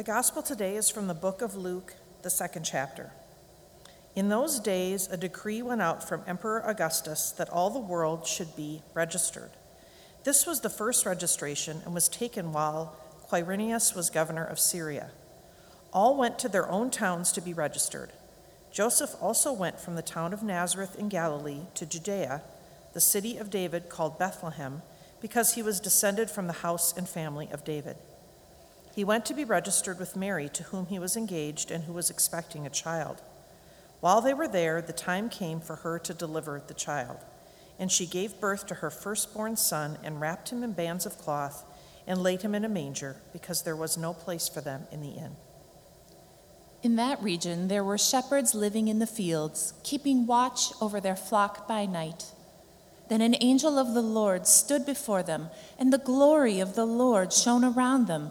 The gospel today is from the book of Luke, the second chapter. In those days, a decree went out from Emperor Augustus that all the world should be registered. This was the first registration and was taken while Quirinius was governor of Syria. All went to their own towns to be registered. Joseph also went from the town of Nazareth in Galilee to Judea, the city of David called Bethlehem, because he was descended from the house and family of David. He went to be registered with Mary, to whom he was engaged and who was expecting a child. While they were there, the time came for her to deliver the child. And she gave birth to her firstborn son and wrapped him in bands of cloth and laid him in a manger because there was no place for them in the inn. In that region, there were shepherds living in the fields, keeping watch over their flock by night. Then an angel of the Lord stood before them, and the glory of the Lord shone around them,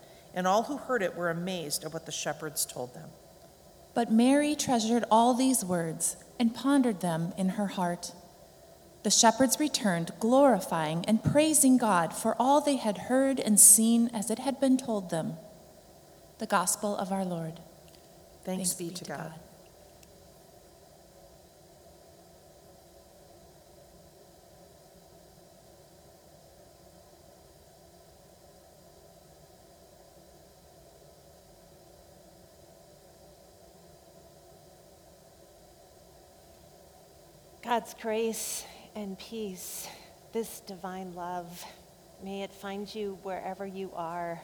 and all who heard it were amazed at what the shepherds told them. But Mary treasured all these words and pondered them in her heart. The shepherds returned, glorifying and praising God for all they had heard and seen as it had been told them. The Gospel of our Lord. Thanks, be, to God. God's grace and peace, this divine love, may it find you wherever you are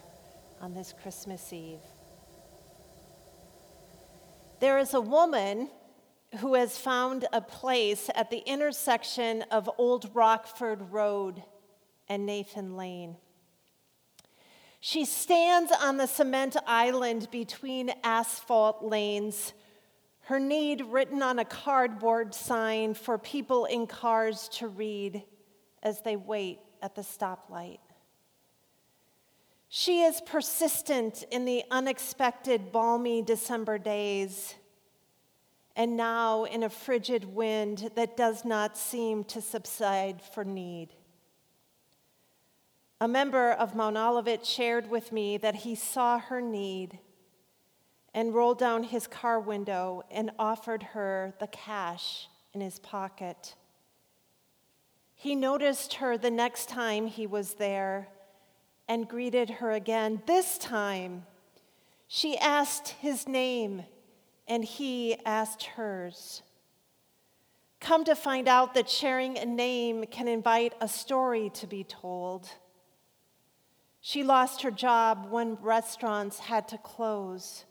on this Christmas Eve. There is a woman who has found a place at the intersection of Old Rockford Road and Nathan Lane. She stands on the cement island between asphalt lanes, her need written on a cardboard sign for people in cars to read as they wait at the stoplight. She is persistent in the unexpected balmy December days, and now in a frigid wind that does not seem to subside for need. A member of Mount Olivet shared with me that he saw her need and rolled down his car window and offered her the cash in his pocket. He noticed her the next time he was there and greeted her again. This time, she asked his name, and he asked hers. Come to find out that sharing a name can invite a story to be told. She lost her job when restaurants had to close.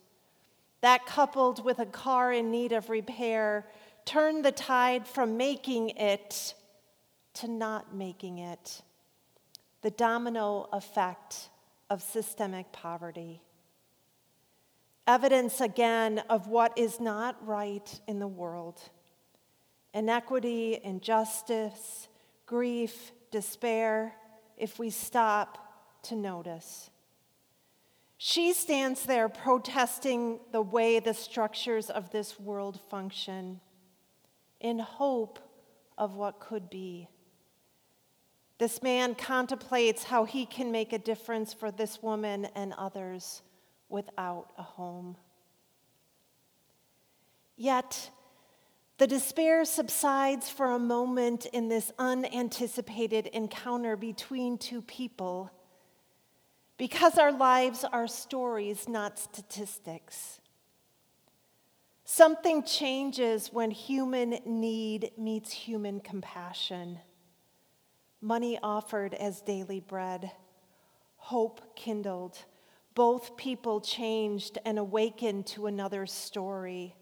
That, coupled with a car in need of repair, turned the tide from making it to not making it the domino effect of systemic poverty. Evidence again of what is not right in the world inequity, injustice, grief, despair, if we stop to notice. She stands there protesting the way the structures of this world function in hope of what could be. This man contemplates how he can make a difference for this woman and others without a home. Yet, the despair subsides for a moment in this unanticipated encounter between two people because our lives are stories, not statistics. Something changes when human need meets human compassion. Money offered as daily bread, hope kindled. Both people changed and awakened to another story.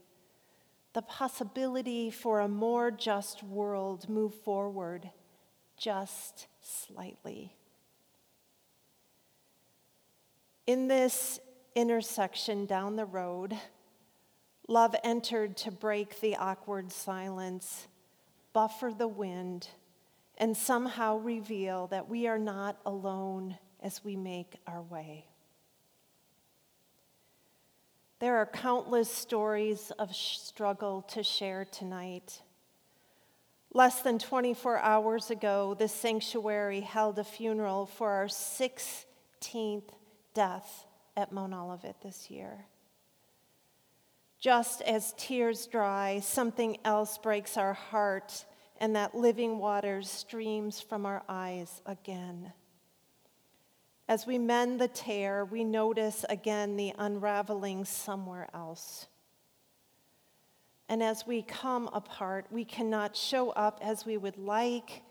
The possibility for a more just world moved forward just slightly. In this intersection down the road, love entered to break the awkward silence, buffer the wind, and somehow reveal that we are not alone as we make our way. There are countless stories of struggle to share tonight. Less than 24 hours ago, the sanctuary held a funeral for our 16th death at Mount Olivet this year. Just as tears dry, something else breaks our heart, and that living water streams from our eyes again. As we mend the tear, we notice again the unraveling somewhere else. And as we come apart, we cannot show up as we would like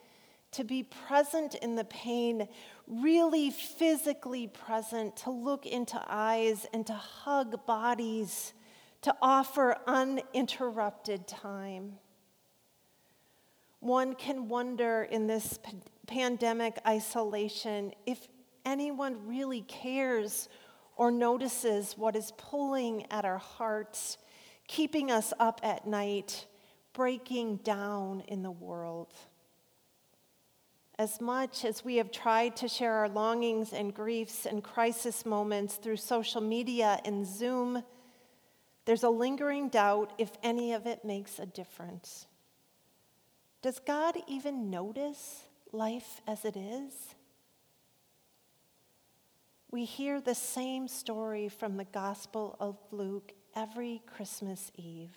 to be present in the pain, really physically present, to look into eyes and to hug bodies, to offer uninterrupted time. One can wonder in this pandemic isolation if anyone really cares or notices what is pulling at our hearts, keeping us up at night, breaking down in the world. As much as we have tried to share our longings and griefs and crisis moments through social media and Zoom, there's a lingering doubt if any of it makes a difference. Does God even notice life as it is? We hear the same story from the Gospel of Luke every Christmas Eve.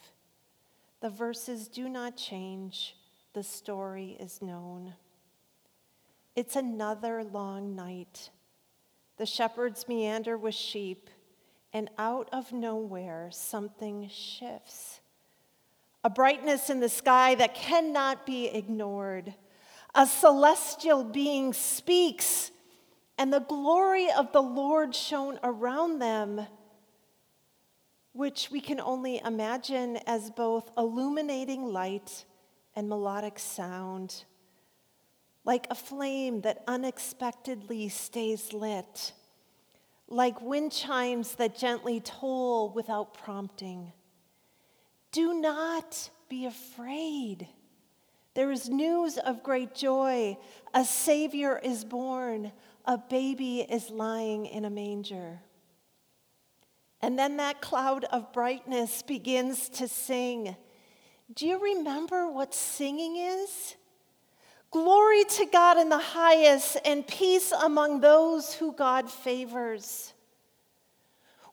The verses do not change, the story is known. It's another long night. The shepherds meander with sheep, and out of nowhere, something shifts. A brightness in the sky that cannot be ignored. A celestial being speaks, and the glory of the Lord shone around them, which we can only imagine as both illuminating light and melodic sound like a flame that unexpectedly stays lit, like wind chimes that gently toll without prompting. Do not be afraid. There is news of great joy. A Savior is born, a baby is lying in a manger. And then that cloud of brightness begins to sing. Do you remember what singing is? Glory to God in the highest, and peace among those who God favors.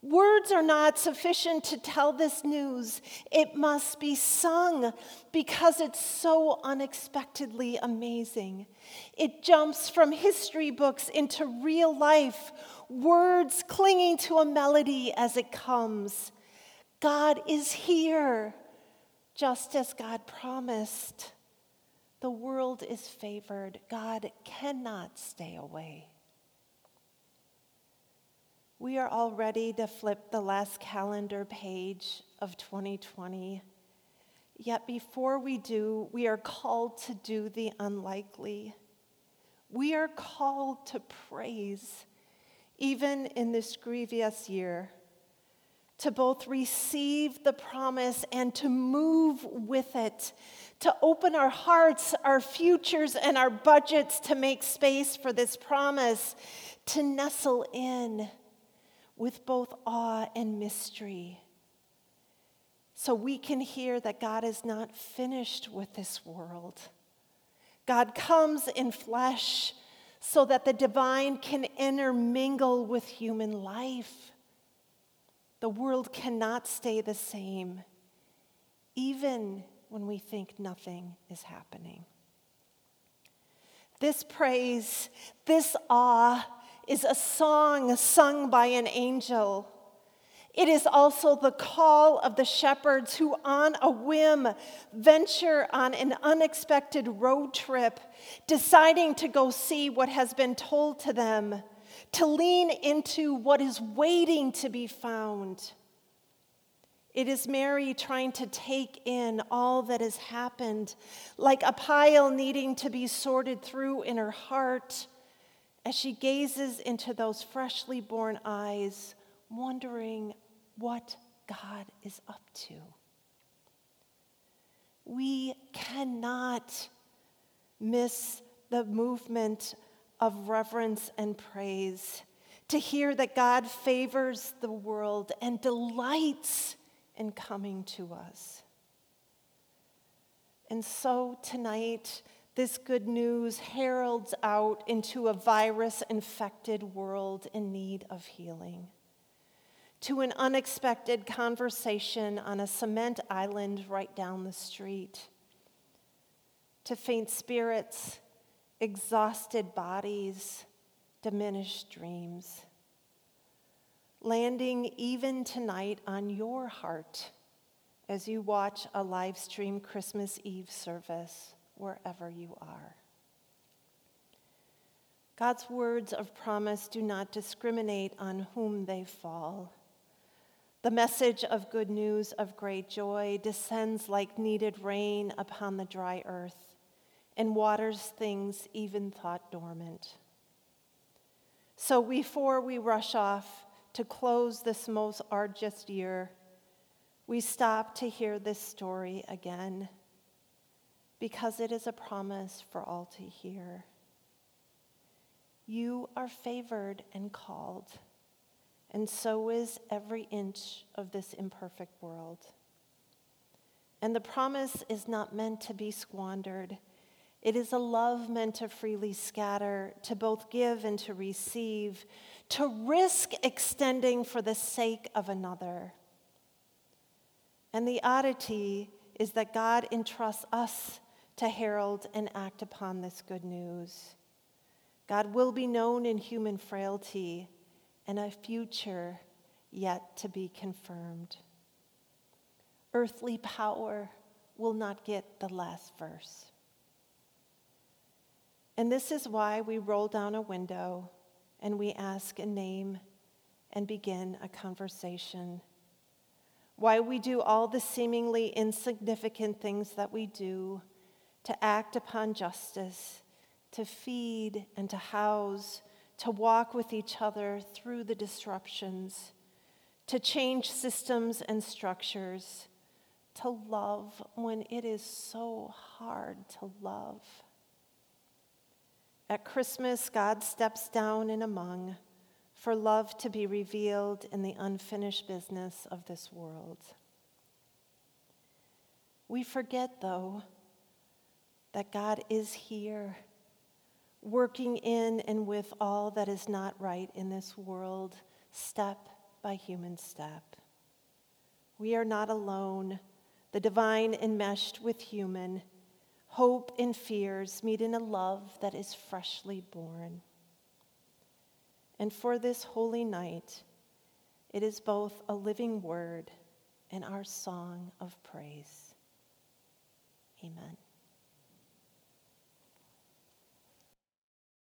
Words are not sufficient to tell this news. It must be sung because it's so unexpectedly amazing. It jumps from history books into real life, words clinging to a melody as it comes. God is here, just as God promised. The world is favored. God cannot stay away. We are all ready to flip the last calendar page of 2020. Yet before we do, we are called to do the unlikely. We are called to praise, even in this grievous year, to both receive the promise and to move with it to open our hearts, our futures, and our budgets to make space for this promise, to nestle in with both awe and mystery. So we can hear that God is not finished with this world. God comes in flesh so that the divine can intermingle with human life. The world cannot stay the same, even when we think nothing is happening. This praise, this awe, is a song sung by an angel. It is also the call of the shepherds who, on a whim, venture on an unexpected road trip, deciding to go see what has been told to them, to lean into what is waiting to be found. It is Mary trying to take in all that has happened, like a pile needing to be sorted through in her heart as she gazes into those freshly born eyes, wondering what God is up to. We cannot miss the movement of reverence and praise to hear that God favors the world and delights in coming to us. And so tonight, this good news heralds out into a virus infected world in need of healing to an unexpected conversation on a cement island right down the street, to faint spirits, exhausted bodies, diminished dreams. Landing even tonight on your heart as you watch a live stream Christmas Eve service wherever you are. God's words of promise do not discriminate on whom they fall. The message of good news of great joy descends like needed rain upon the dry earth and waters things even thought dormant. So, before we rush off to close this most arduous year, we stop to hear this story again because it is a promise for all to hear. You are favored and called and so is every inch of this imperfect world. And the promise is not meant to be squandered. It is a love meant to freely scatter, to both give and to receive, to risk extending for the sake of another. And the oddity is that God entrusts us to herald and act upon this good news. God will be known in human frailty and a future yet to be confirmed. Earthly power will not get the last verse. And this is why we roll down a window and we ask a name and begin a conversation. Why we do all the seemingly insignificant things that we do to act upon justice, to feed and to house to walk with each other through the disruptions, to change systems and structures, to love when it is so hard to love. At Christmas, God steps down and among for love to be revealed in the unfinished business of this world. We forget, though, that God is here working in and with all that is not right in this world, step by human step. We are not alone. The divine enmeshed with human, hope and fears meet in a love that is freshly born. And for this holy night, it is both a living word and our song of praise. Amen.